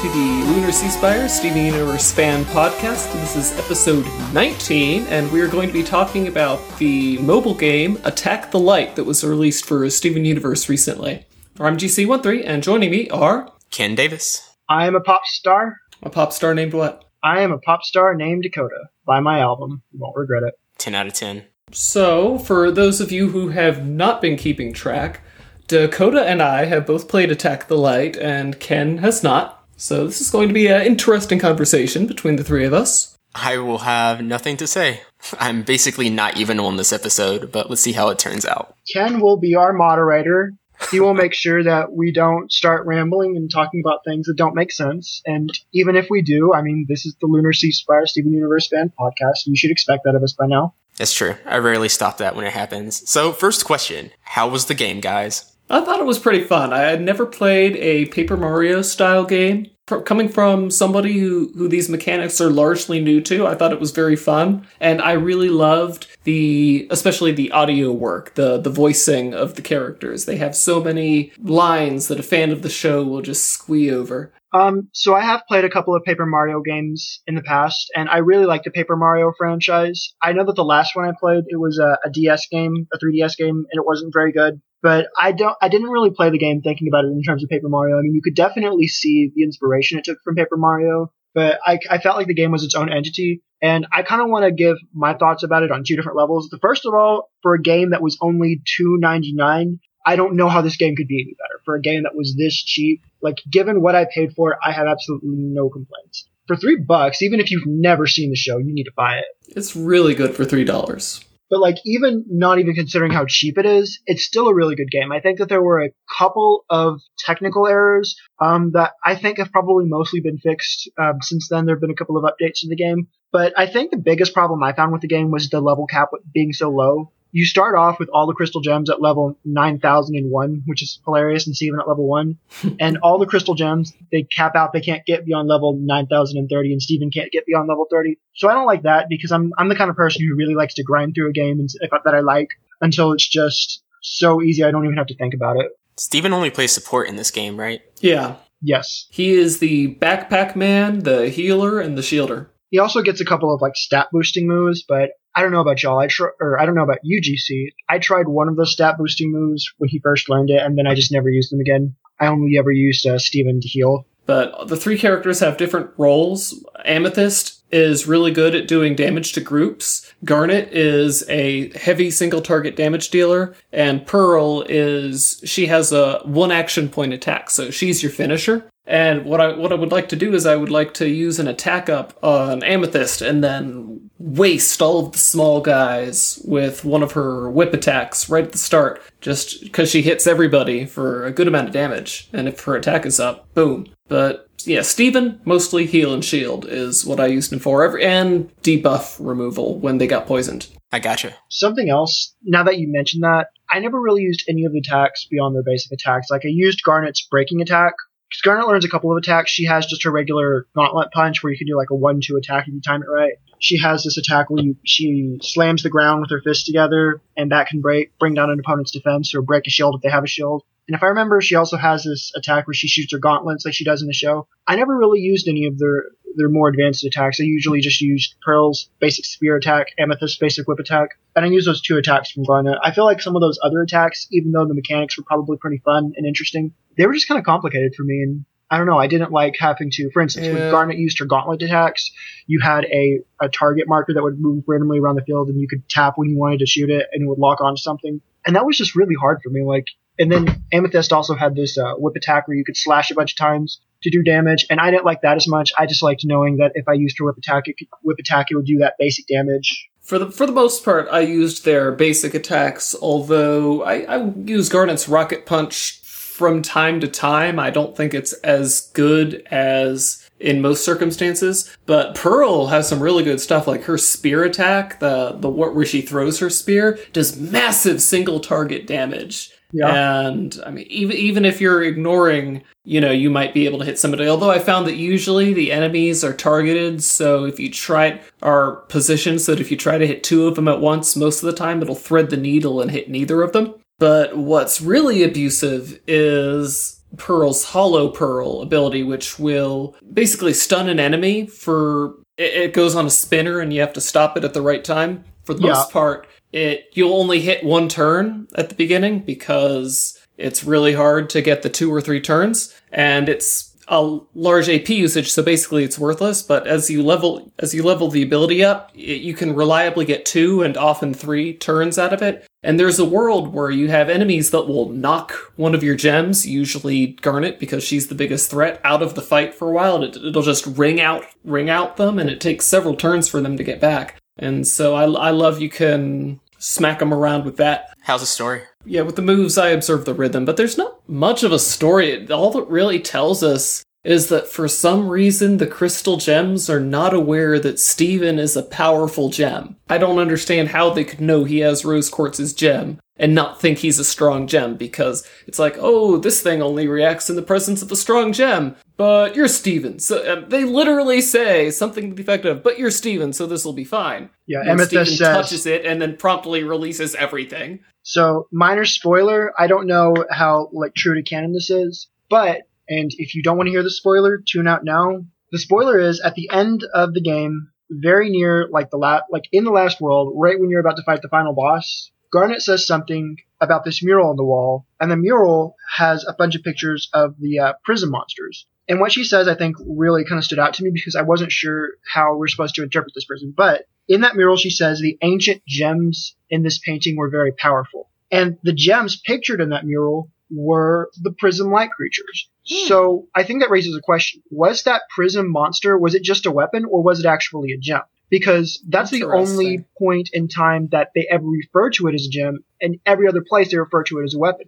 Hello, all. Welcome to the Lunar Sea Spire Steven Universe fan podcast. This is episode 19, and we are going to be talking about the mobile game Attack the Light that was released for Steven Universe recently. I'm GC13, and joining me are Ken Davis. I am a pop star. a pop star named what? I am a pop star named Dakota. Buy my album. You won't regret it. 10 out of 10. So, for those of you who have not been keeping track, Dakota and I have both played Attack the Light, and Ken has not. So, this is going to be an interesting conversation between the three of us. I will have nothing to say. I'm basically not even on this episode, but let's see how it turns out. Ken will be our moderator. He will make sure that we don't start rambling and talking about things that don't make sense. And even if we do, I mean, this is the Lunar Sea Spire Steven Universe fan podcast. You should expect that of us by now. That's true. I rarely stop that when it happens. So, first question How was the game, guys? I thought it was pretty fun. I had never played a Paper Mario style game. Coming from somebody who, who these mechanics are largely new to, I thought it was very fun. And I really loved the, especially the audio work, the, the voicing of the characters. They have so many lines that a fan of the show will just squee over. Um, so I have played a couple of Paper Mario games in the past, and I really like the Paper Mario franchise. I know that the last one I played, it was a, a DS game, a 3DS game, and it wasn't very good. But I don't, I didn't really play the game thinking about it in terms of Paper Mario. I mean, you could definitely see the inspiration it took from Paper Mario, but I, I felt like the game was its own entity, and I kind of want to give my thoughts about it on two different levels. The first of all, for a game that was only two ninety nine, I don't know how this game could be any better. For a game that was this cheap, like given what I paid for it, I have absolutely no complaints. For three bucks, even if you've never seen the show, you need to buy it. It's really good for $3. But like even not even considering how cheap it is, it's still a really good game. I think that there were a couple of technical errors um, that I think have probably mostly been fixed um, since then. There have been a couple of updates to the game, but I think the biggest problem I found with the game was the level cap being so low. You start off with all the crystal gems at level 9001, which is hilarious and see even at level 1. and all the crystal gems, they cap out, they can't get beyond level 9030 and Steven can't get beyond level 30. So I don't like that because I'm, I'm the kind of person who really likes to grind through a game and, that I like until it's just so easy I don't even have to think about it. Steven only plays support in this game, right? Yeah. Yes. He is the backpack man, the healer, and the shielder. He also gets a couple of like stat boosting moves, but I don't know about y'all. I tr- or I don't know about UGC. I tried one of the stat boosting moves when he first learned it, and then I just never used them again. I only ever used uh, Steven to heal. But the three characters have different roles. Amethyst is really good at doing damage to groups. Garnet is a heavy single target damage dealer. And Pearl is, she has a one action point attack. So she's your finisher. And what I what I would like to do is I would like to use an attack up on Amethyst and then waste all of the small guys with one of her whip attacks right at the start, just because she hits everybody for a good amount of damage. And if her attack is up, boom. But yeah, Steven, mostly heal and shield is what I used him for, Every- and debuff removal when they got poisoned. I gotcha. Something else, now that you mentioned that, I never really used any of the attacks beyond their basic attacks. Like I used Garnet's breaking attack. Because Garnet learns a couple of attacks. She has just her regular gauntlet punch where you can do like a one-two attack if you time it right. She has this attack where you, she slams the ground with her fists together, and that can break bring down an opponent's defense or break a shield if they have a shield. And if I remember, she also has this attack where she shoots her gauntlets like she does in the show. I never really used any of their their more advanced attacks. I usually just used Pearl's basic spear attack, Amethyst basic whip attack, and I use those two attacks from Garnet. I feel like some of those other attacks, even though the mechanics were probably pretty fun and interesting, they were just kind of complicated for me. And I don't know, I didn't like having to, for instance, Yeah. when Garnet used her gauntlet attacks, you had a, a target marker that would move randomly around the field and you could tap when you wanted to shoot it and it would lock onto something. And that was just really hard for me. Like, and then Amethyst also had this uh, whip attack where you could slash a bunch of times to do damage, and I didn't like that as much. I just liked knowing that if I used her whip attack, it could, whip attack, it would do that basic damage. For the for the most part, I used their basic attacks. Although I, I use Garnet's rocket punch from time to time. I don't think it's as good as in most circumstances. But Pearl has some really good stuff, like her spear attack, the the wh- where she throws her spear, does massive single target damage. Yeah. And I mean, even even if you're ignoring, you know, you might be able to hit somebody. Although I found that usually the enemies are targeted, so if you try are positioned so that if you try to hit two of them at once, most of the time it'll thread the needle and hit neither of them. But what's really abusive is Pearl's Hollow Pearl ability, which will basically stun an enemy for it, goes on a spinner and you have to stop it at the right time. For the Yeah. most part, it you'll only hit one turn at the beginning because it's really hard to get the two or three turns, and it's a large AP usage, so basically it's worthless. But as you level as you level the ability up, y- you can reliably get two and often three turns out of it. And there's a world where you have enemies that will knock one of your gems, usually Garnet, because she's the biggest threat, out of the fight for a while. It, it'll just ring out, ring out them, and it takes several turns for them to get back. And so I, I love you can smack them around with that. How's the story? Yeah, with the moves, I observe the rhythm, but there's not much of a story. All that really tells us is that for some reason the crystal gems are not aware that Steven is a powerful gem. I don't understand how they could know he has Rose Quartz's gem and not think he's a strong gem because it's like, oh, this thing only reacts in the presence of a strong gem. But you're Steven. So uh, they literally say something to the effect of, but you're Steven, so this will be fine. Yeah, And Steven says. touches it and then promptly releases everything. So, minor spoiler. I don't know how like true to canon this is, but and if you don't want to hear the spoiler, tune out now. The spoiler is at the end of the game, very near like the la- like in the last world, right when you're about to fight the final boss. Garnet says something about this mural on the wall, and the mural has a bunch of pictures of the uh, prism monsters. And what she says, I think, really kind of stood out to me because I wasn't sure how we're supposed to interpret this prism. But in that mural, she says the ancient gems in this painting were very powerful. And the gems pictured in that mural were the prism like creatures. Hmm. So I think that raises a question. Was that prism monster, was it just a weapon or was it actually a gem? Because that's the only point in time that they ever refer to it as a gem, and every other place they refer to it as a weapon.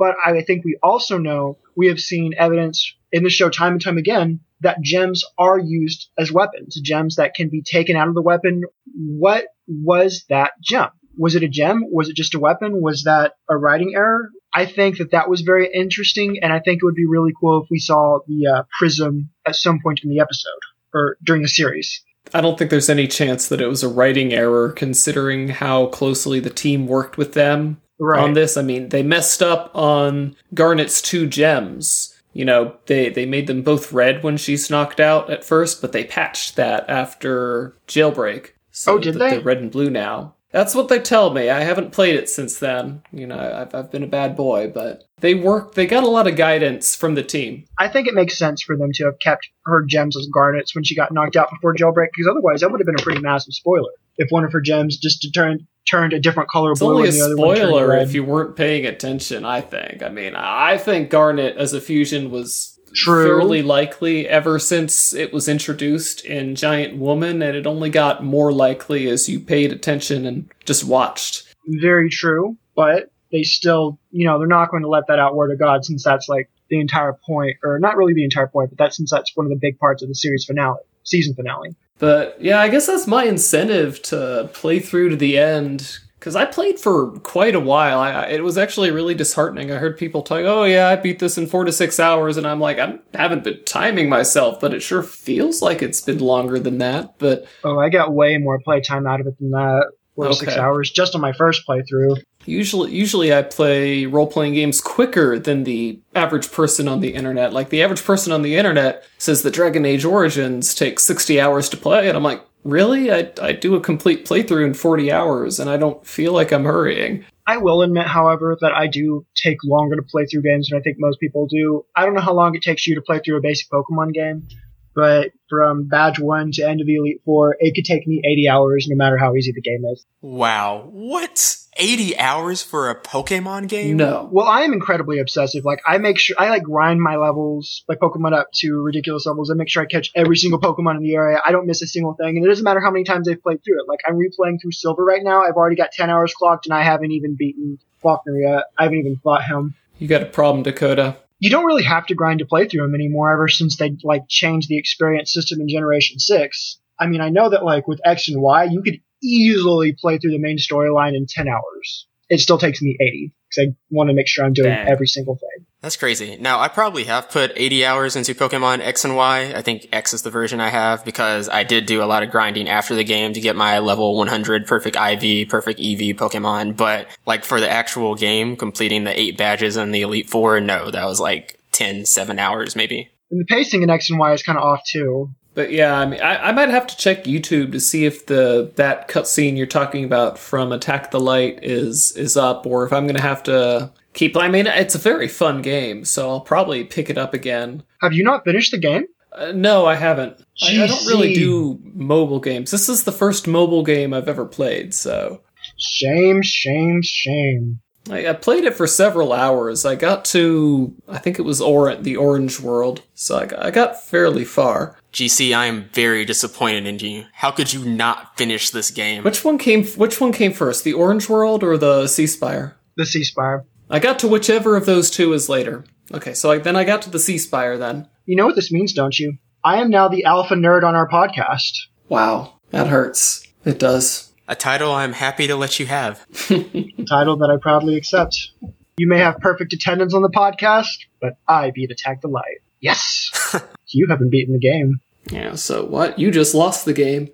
But I think we also know we have seen evidence in the show time and time again that gems are used as weapons, gems that can be taken out of the weapon. What was that gem? Was it a gem? Was it just a weapon? Was that a writing error? I think that that was very interesting, and I think it would be really cool if we saw the uh, prism at some point in the episode or during the series. I don't think there's any chance that it was a writing error considering how closely the team worked with them Right. on this. I mean, they messed up on Garnet's two gems. You know, they, they made them both red when she's knocked out at first, but they patched that after jailbreak. So Oh, did they? They're red and blue now. That's what they tell me. I haven't played it since then. You know, I've, I've been a bad boy, but they worked, they got a lot of guidance from the team. I think it makes sense for them to have kept her gems as garnets when she got knocked out before jailbreak, because otherwise that would have been a pretty massive spoiler if one of her gems just turned turned a different color It's blue only a and the other one spoiler if you weren't paying attention, I think. I mean, I think Garnet as a fusion was True. fairly likely ever since it was introduced in Giant Woman, and it only got more likely as you paid attention and just watched. Very true, but they still, you know, they're not going to let that out word of God since that's like the entire point, or not really the entire point, but that's since that's one of the big parts of the series finale, season finale. But yeah, I guess that's my incentive to play through to the end. Because I played for quite a while. I, it was actually really disheartening. I heard people talk, oh, yeah, I beat this in four to six hours. And I'm like, I haven't been timing myself, but it sure feels like it's been longer than that. But Oh, I got way more playtime out of it than that. Four to six hours just on my first playthrough. Usually, usually I play role playing games quicker than the average person on the internet. Like, the average person on the internet says that Dragon Age Origins takes 60 hours to play. And I'm like, really? I, I do a complete playthrough in 40 hours, and I don't feel like I'm hurrying. I will admit, however, that I do take longer to play through games than I think most people do. I don't know how long it takes you to play through a basic Pokemon game, but from Badge 1 to end of the Elite Four, it could take me 80 hours no matter how easy the game is. Wow. What? 80 hours for a Pokemon game? No. Well, I am incredibly obsessive. Like, I make sure, I like grind my levels, like Pokemon up to ridiculous levels. I make sure I catch every single Pokemon in the area. I don't miss a single thing. And it doesn't matter how many times I've played through it. Like, I'm replaying through Silver right now. I've already got 10 hours clocked and I haven't even beaten Falkner yet. I haven't even fought him. You got a problem, Dakota. you don't really have to grind to play through them anymore ever since they like changed the experience system in generation 6 i mean i know that like with x and y you could easily play through the main storyline in 10 hours it still takes me 80 because i want to make sure i'm doing Dang. every single thing That's crazy. Now, I probably have put 80 hours into Pokemon X and Y. I think X is the version I have because I did do a lot of grinding after the game to get my level 100 perfect IV, perfect EV Pokemon. But like for the actual game, completing the eight badges and the Elite Four, no, that was like 10, 7 hours maybe. And the pacing in X and Y is kind of off too. But yeah, I mean, I, I might have to check YouTube to see if the that cutscene you're talking about from Attack the Light is is up, or if I'm gonna have to keep. I mean, it's a very fun game, so I'll probably pick it up again. Have you not finished the game? Uh, no, I haven't. I, I don't really do mobile games. This is the first mobile game I've ever played, so Shame, shame, shame. I, I played it for several hours. I got to, I think it was or- the Orange World, so I I got fairly far. GC, I am very disappointed in you. How could you not finish this game? Which one came? Which one came first, the Orange World or the Sea Spire? The Sea Spire. I got to whichever of those two is later. Okay, so I, then I got to the Sea Spire. Then You know what this means, don't you? I am now the alpha nerd on our podcast. wow, that hurts. It does. A title I'm happy to let you have. A title that I proudly accept. You may have perfect attendance on the podcast, but I beat Attack the Light. Yes! you haven't beaten the game. Yeah. So what? You just lost the game.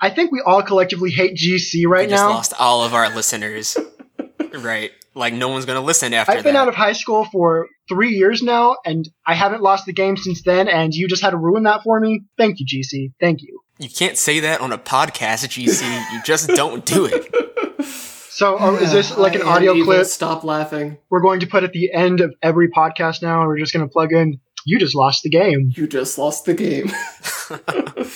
I think we all collectively hate GC We right just now. lost all of our listeners. right. Like no one's gonna listen after I've been that. out of high school for three years now, and I haven't lost the game since then, and you just had to ruin that for me. Thank you, GC. Thank you. you can't say that on a podcast, GC. you just don't do it. So, oh, is this like an I audio clip Stop laughing. we're going to put at the end of every podcast now, and we're just going to plug in, you just lost the game. You just lost the game.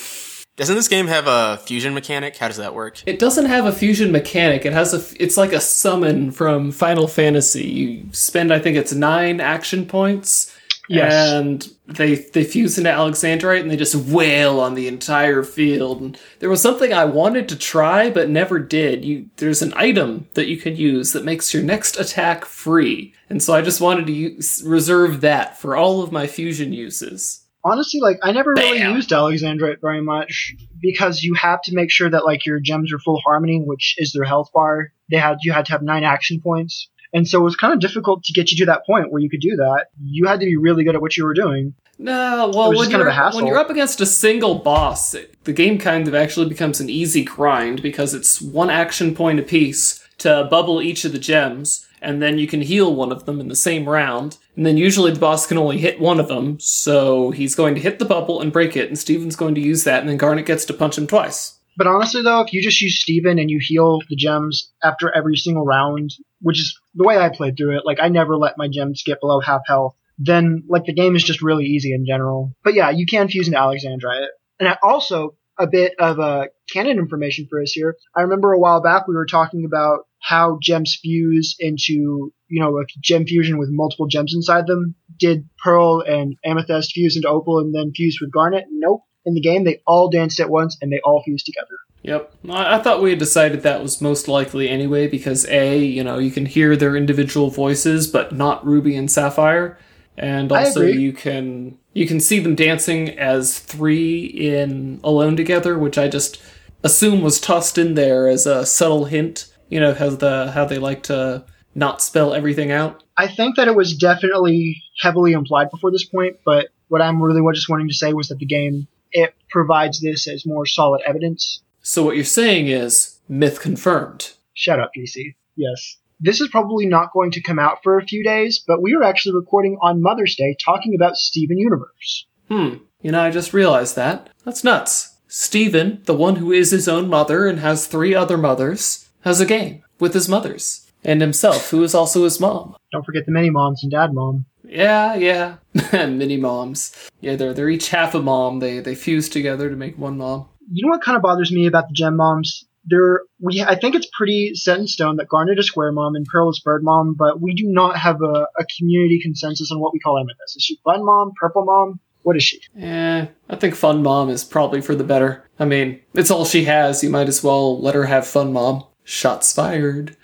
Doesn't this game have a fusion mechanic? How does that work? It doesn't have a fusion mechanic. It has a. It's like a summon from Final Fantasy. You spend, I think it's nine action points, Yes. and they they fuse into Alexandrite and they just wail on the entire field. And there was something I wanted to try but never did. You there's an item that you can use that makes your next attack free, and so I just wanted to use, reserve that for all of my fusion uses. Honestly, like, I never really used Alexandrite very much because you have to make sure that, like, your gems are full harmony, which is their health bar. They had, you had to have nine action points. And so it was kind of difficult to get you to that point where you could do that. You had to be really good at what you were doing. No, well, when just kind of you're, when you're up against a single boss, the game kind of actually becomes an easy grind because it's one action point apiece to bubble each of the gems, and then you can heal one of them in the same round. And then usually the boss can only hit one of them, so he's going to hit the bubble and break it, and Steven's going to use that, and then Garnet gets to punch him twice. But honestly, though, if you just use Steven and you heal the gems after every single round, which is the way I played through it, like I never let my gems get below half health, then like the game is just really easy in general. But yeah, you can fuse into Alexandrite. And I also, a bit of uh, canon information for us here. I remember a while back we were talking about how gems fuse into, you know, a gem fusion with multiple gems inside them. Did Pearl and Amethyst fuse into Opal and then fuse with Garnet? Nope. In the game, they all danced at once and they all fused together. Yep. I, thought we had decided that was most likely anyway, because A, you know, you can hear their individual voices, but not Ruby and Sapphire. And also you can you can see them dancing as three in Alone Together, which I just assume was tossed in there as a subtle hint. You know, how the how they like to not spell everything out. I think that it was definitely heavily implied before this point, but what I'm really just wanting to say was that the game it provides this as more solid evidence. So what you're saying is myth confirmed. Shut up, PC. Yes. This is probably not going to come out for a few days, but we are actually recording on Mother's Day talking about Steven Universe. Hmm. You know, I just realized that. That's nuts. Steven, the one who is his own mother and has three other mothers, has a game with his mothers. And himself, who is also his mom. Don't forget the many moms and dad mom. Yeah, yeah. Mini moms. Yeah, they're they're each half a mom. They they fuse together to make one mom. You know what kind of bothers me about the gem moms? There, we I think it's pretty set in stone that Garnet is square mom and Pearl is bird mom, but we do not have a, a community consensus on what we call Amethyst. Is she fun mom, purple mom? What is she? Eh, I think fun mom is probably for the better. I mean, it's all she has. You might as well let her have fun mom. Shots fired.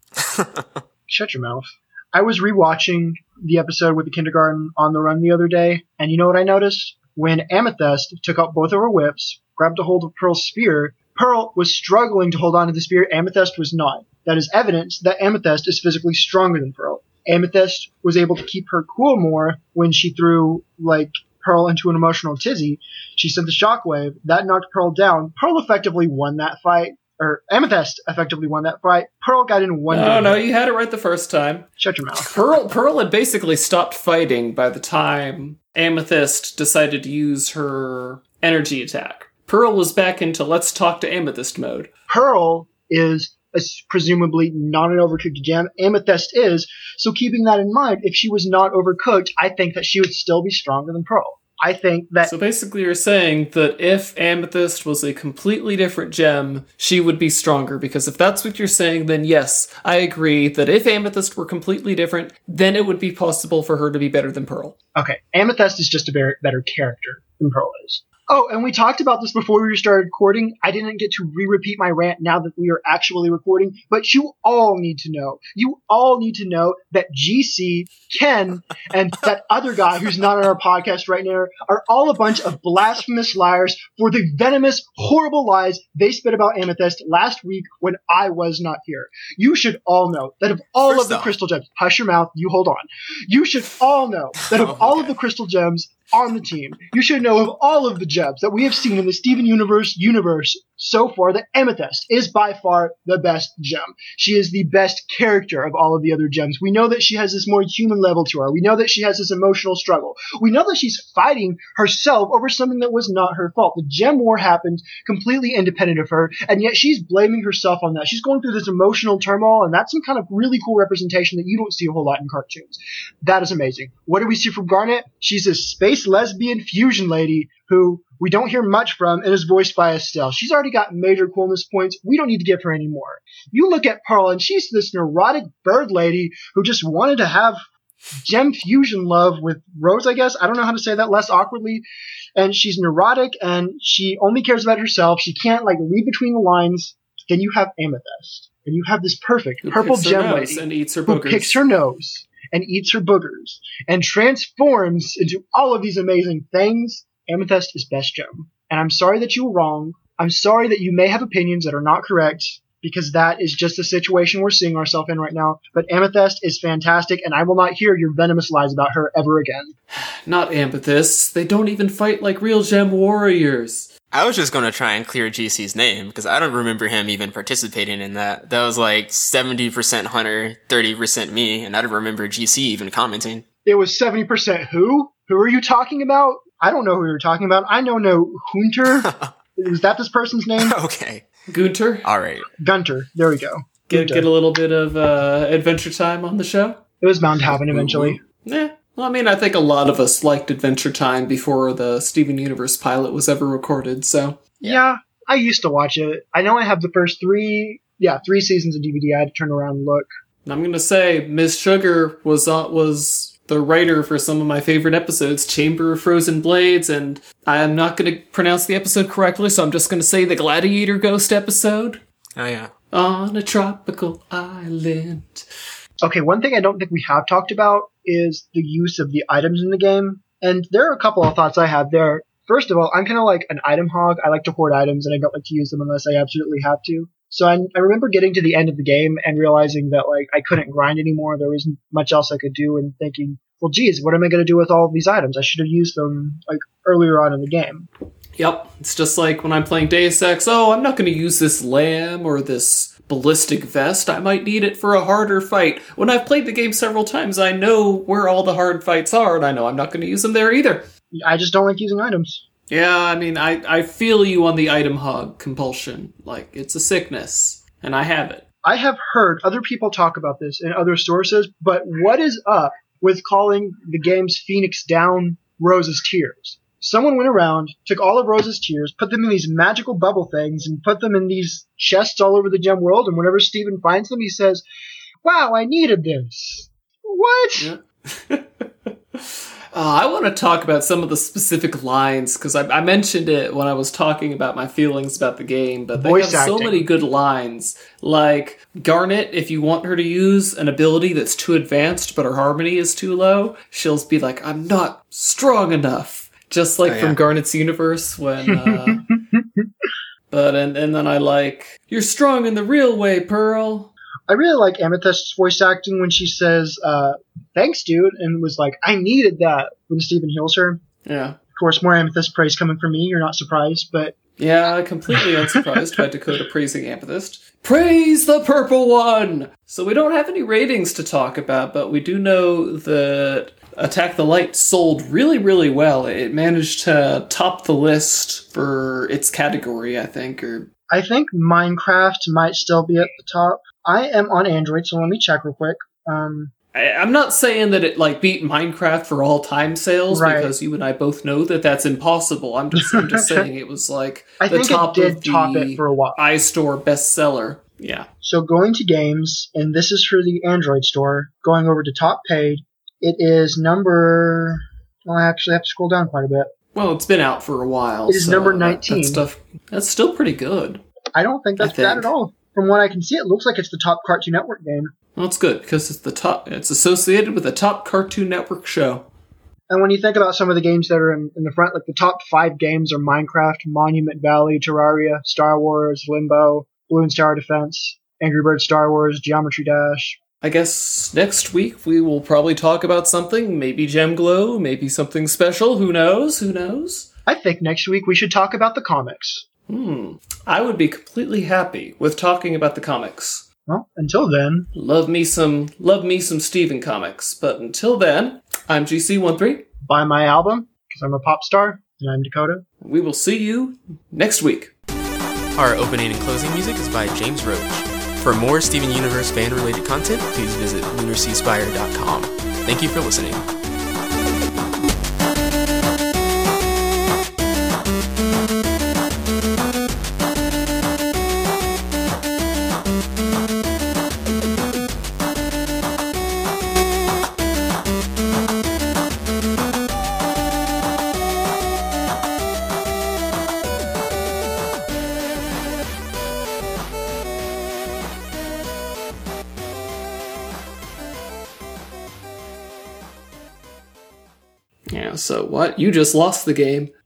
Shut your mouth. I was rewatching the episode with the kindergarten on the run the other day, and you know what I noticed? When Amethyst took out both of her whips, grabbed a hold of Pearl's spear, Pearl was struggling to hold on to the spear, Amethyst was not. That is evidence that Amethyst is physically stronger than Pearl. Amethyst was able to keep her cool more when she threw, like, Pearl into an emotional tizzy. She sent the shockwave. That knocked Pearl down. Pearl effectively won that fight. Or Amethyst effectively won that fight. Pearl got in one. No, no, you had it right the first time. Shut your mouth. Pearl Pearl had basically stopped fighting by the time Amethyst decided to use her energy attack. Pearl was back into let's talk to Amethyst mode. Pearl is is presumably not an overcooked gem. Amethyst is. So keeping that in mind, if she was not overcooked, I think that she would still be stronger than Pearl. I think that So basically, you're saying that if Amethyst was a completely different gem, she would be stronger. Because if that's what you're saying, then yes, I agree that if Amethyst were completely different, then it would be possible for her to be better than Pearl. Okay, Amethyst is just a better, better character than Pearl is. Oh, and we talked about this before we started recording. I didn't get to re-repeat my rant now that we are actually recording, but you all need to know. You all need to know that GC, Ken, and that other guy who's not on our podcast right now are all a bunch of blasphemous liars for the venomous, horrible lies they spit about Amethyst last week when I was not here. You should all know that of all First of the off- crystal gems, hush your mouth, you hold on. You should all know that of Oh, all of the crystal gems on the team, you should know of all of the gems that we have seen in the Steven Universe universe so far that Amethyst is by far the best gem. She is the best character of all of the other gems. We know that she has this more human level to her. We know that she has this emotional struggle. We know that she's fighting herself over something that was not her fault. The gem war happened completely independent of her, and yet she's blaming herself on that. She's going through this emotional turmoil, and that's some kind of really cool representation that you don't see a whole lot in cartoons. That is amazing. What do we see from Garnet? She's a space lesbian fusion lady who we don't hear much from and is voiced by Estelle. She's already got major coolness points. We don't need to give her any more. You look at Pearl and she's this neurotic bird lady who just wanted to have gem fusion love with Rose, I guess. I don't know how to say that less awkwardly. And she's neurotic and she only cares about herself. She can't like read between the lines. Then you have Amethyst. And you have this perfect Who purple gem lady and eats her who picks her nose and eats her boogers and transforms into all of these amazing things. Amethyst is best gem. And I'm sorry that you were wrong. I'm sorry that you may have opinions that are not correct because that is just the situation we're seeing ourselves in right now. But Amethyst is fantastic and I will not hear your venomous lies about her ever again. Not Amethysts. They don't even fight like real gem warriors. I was just gonna try and clear GC's name because I don't remember him even participating in that. That was like 70% Hunter, 30% me, and I don't remember GC even commenting. It was 70% who? Who are you talking about? I don't know who you're talking about. I know no Hunter. is that this person's name? okay. Gunter, Alright. Gunter. There we go. get, Gunter. get a little bit of uh, adventure time on the show. It was bound to happen eventually. Yeah. Well, I mean, I think a lot of us liked Adventure Time before the Steven Universe pilot was ever recorded, so. Yeah. I used to watch it. I know I have the first three, yeah, three seasons of DVD. I had to turn around and look. I'm gonna say Miss Sugar was uh, was the writer for some of my favorite episodes, Chamber of Frozen Blades, and I'm not gonna pronounce the episode correctly, so I'm just gonna say the Gladiator Ghost episode. Oh yeah. On a tropical island. Okay, one thing I don't think we have talked about is the use of the items in the game. And there are a couple of thoughts I have there. First of all, I'm kind of like an item hog. I like to hoard items and I don't like to use them unless I absolutely have to. So I, I remember getting to the end of the game and realizing that like I couldn't grind anymore. There wasn't much else I could do and thinking, well, geez, what am I going to do with all of these items? I should have used them like earlier on in the game. Yep, it's just like when I'm playing Deus Ex. Oh, I'm not going to use this LAM or this ballistic vest. I might need it for a harder fight. When I've played the game several times, I know where all the hard fights are, and I know I'm not going to use them there either. I just don't like using items. Yeah, I mean, I, I feel you on the item hog compulsion. Like, it's a sickness, and I have it. I have heard other people talk about this in other sources, but what is up with calling the game's Phoenix down Rose's Tears? Someone went around, took all of Rose's tears, put them in these magical bubble things, and put them in these chests all over the gem world, and whenever Steven finds them, he says, Wow, I needed this. What? Yeah. Uh, I want to talk about some of the specific lines because I, I mentioned it when I was talking about my feelings about the game, but they Voice have so many good lines. Like Garnet, if you want her to use an ability that's too advanced but her harmony is too low, she'll be like, "I'm not strong enough." Just like Oh, from. Garnet's universe when. Uh, but and and then I like, "You're strong in the real way, Pearl." I really like Amethyst's voice acting when she says, uh, Thanks, dude, and was like, I needed that when Steven heals her. Yeah. Of course, more Amethyst praise coming from me. You're not surprised, but Yeah, completely unsurprised by Dakota praising Amethyst. Praise the purple one! So we don't have any ratings to talk about, but we do know that Attack the Light sold really, really well. It managed to top the list for its category, I think, or I think Minecraft might still be at the top. I am on Android, so let me check real quick. Um, I, I'm not saying that it like beat Minecraft for all time sales Right. because you and I both know that that's impossible. I'm just I'm just saying it was like I the think top it did of top the it for a while. iStore bestseller. Yeah. So going to games, and this is for the Android store. Going over to top paid, it is number. Well, I actually have to scroll down quite a bit. Well, it's been out for a while. It is so number 19. That, stuff that's still pretty good. I don't think I that's bad think. at all. From what I can see, it looks like it's the top Cartoon Network game. Well, it's good because it's the top. It's associated with the top Cartoon Network show. And when you think about some of the games that are in, in the front, like the top five games are Minecraft, Monument Valley, Terraria, Star Wars, Limbo, Balloon Star Defense, Angry Birds Star Wars, Geometry Dash. I guess next week we will probably talk about something. Maybe Gem Glow. Maybe something special. Who knows? Who knows? I think next week we should talk about the comics. Hmm. I would be completely happy with talking about the comics. Well, until then, Love me some, love me some Steven comics. But until then, I'm GC13. buy my album, because I'm a pop star, and I'm Dakota. We will see you next week. Our opening and closing music is by James Roach. For more Steven Universe fan related content, please visit lunarseaspire.com. Thank you for listening. What? You just lost the game.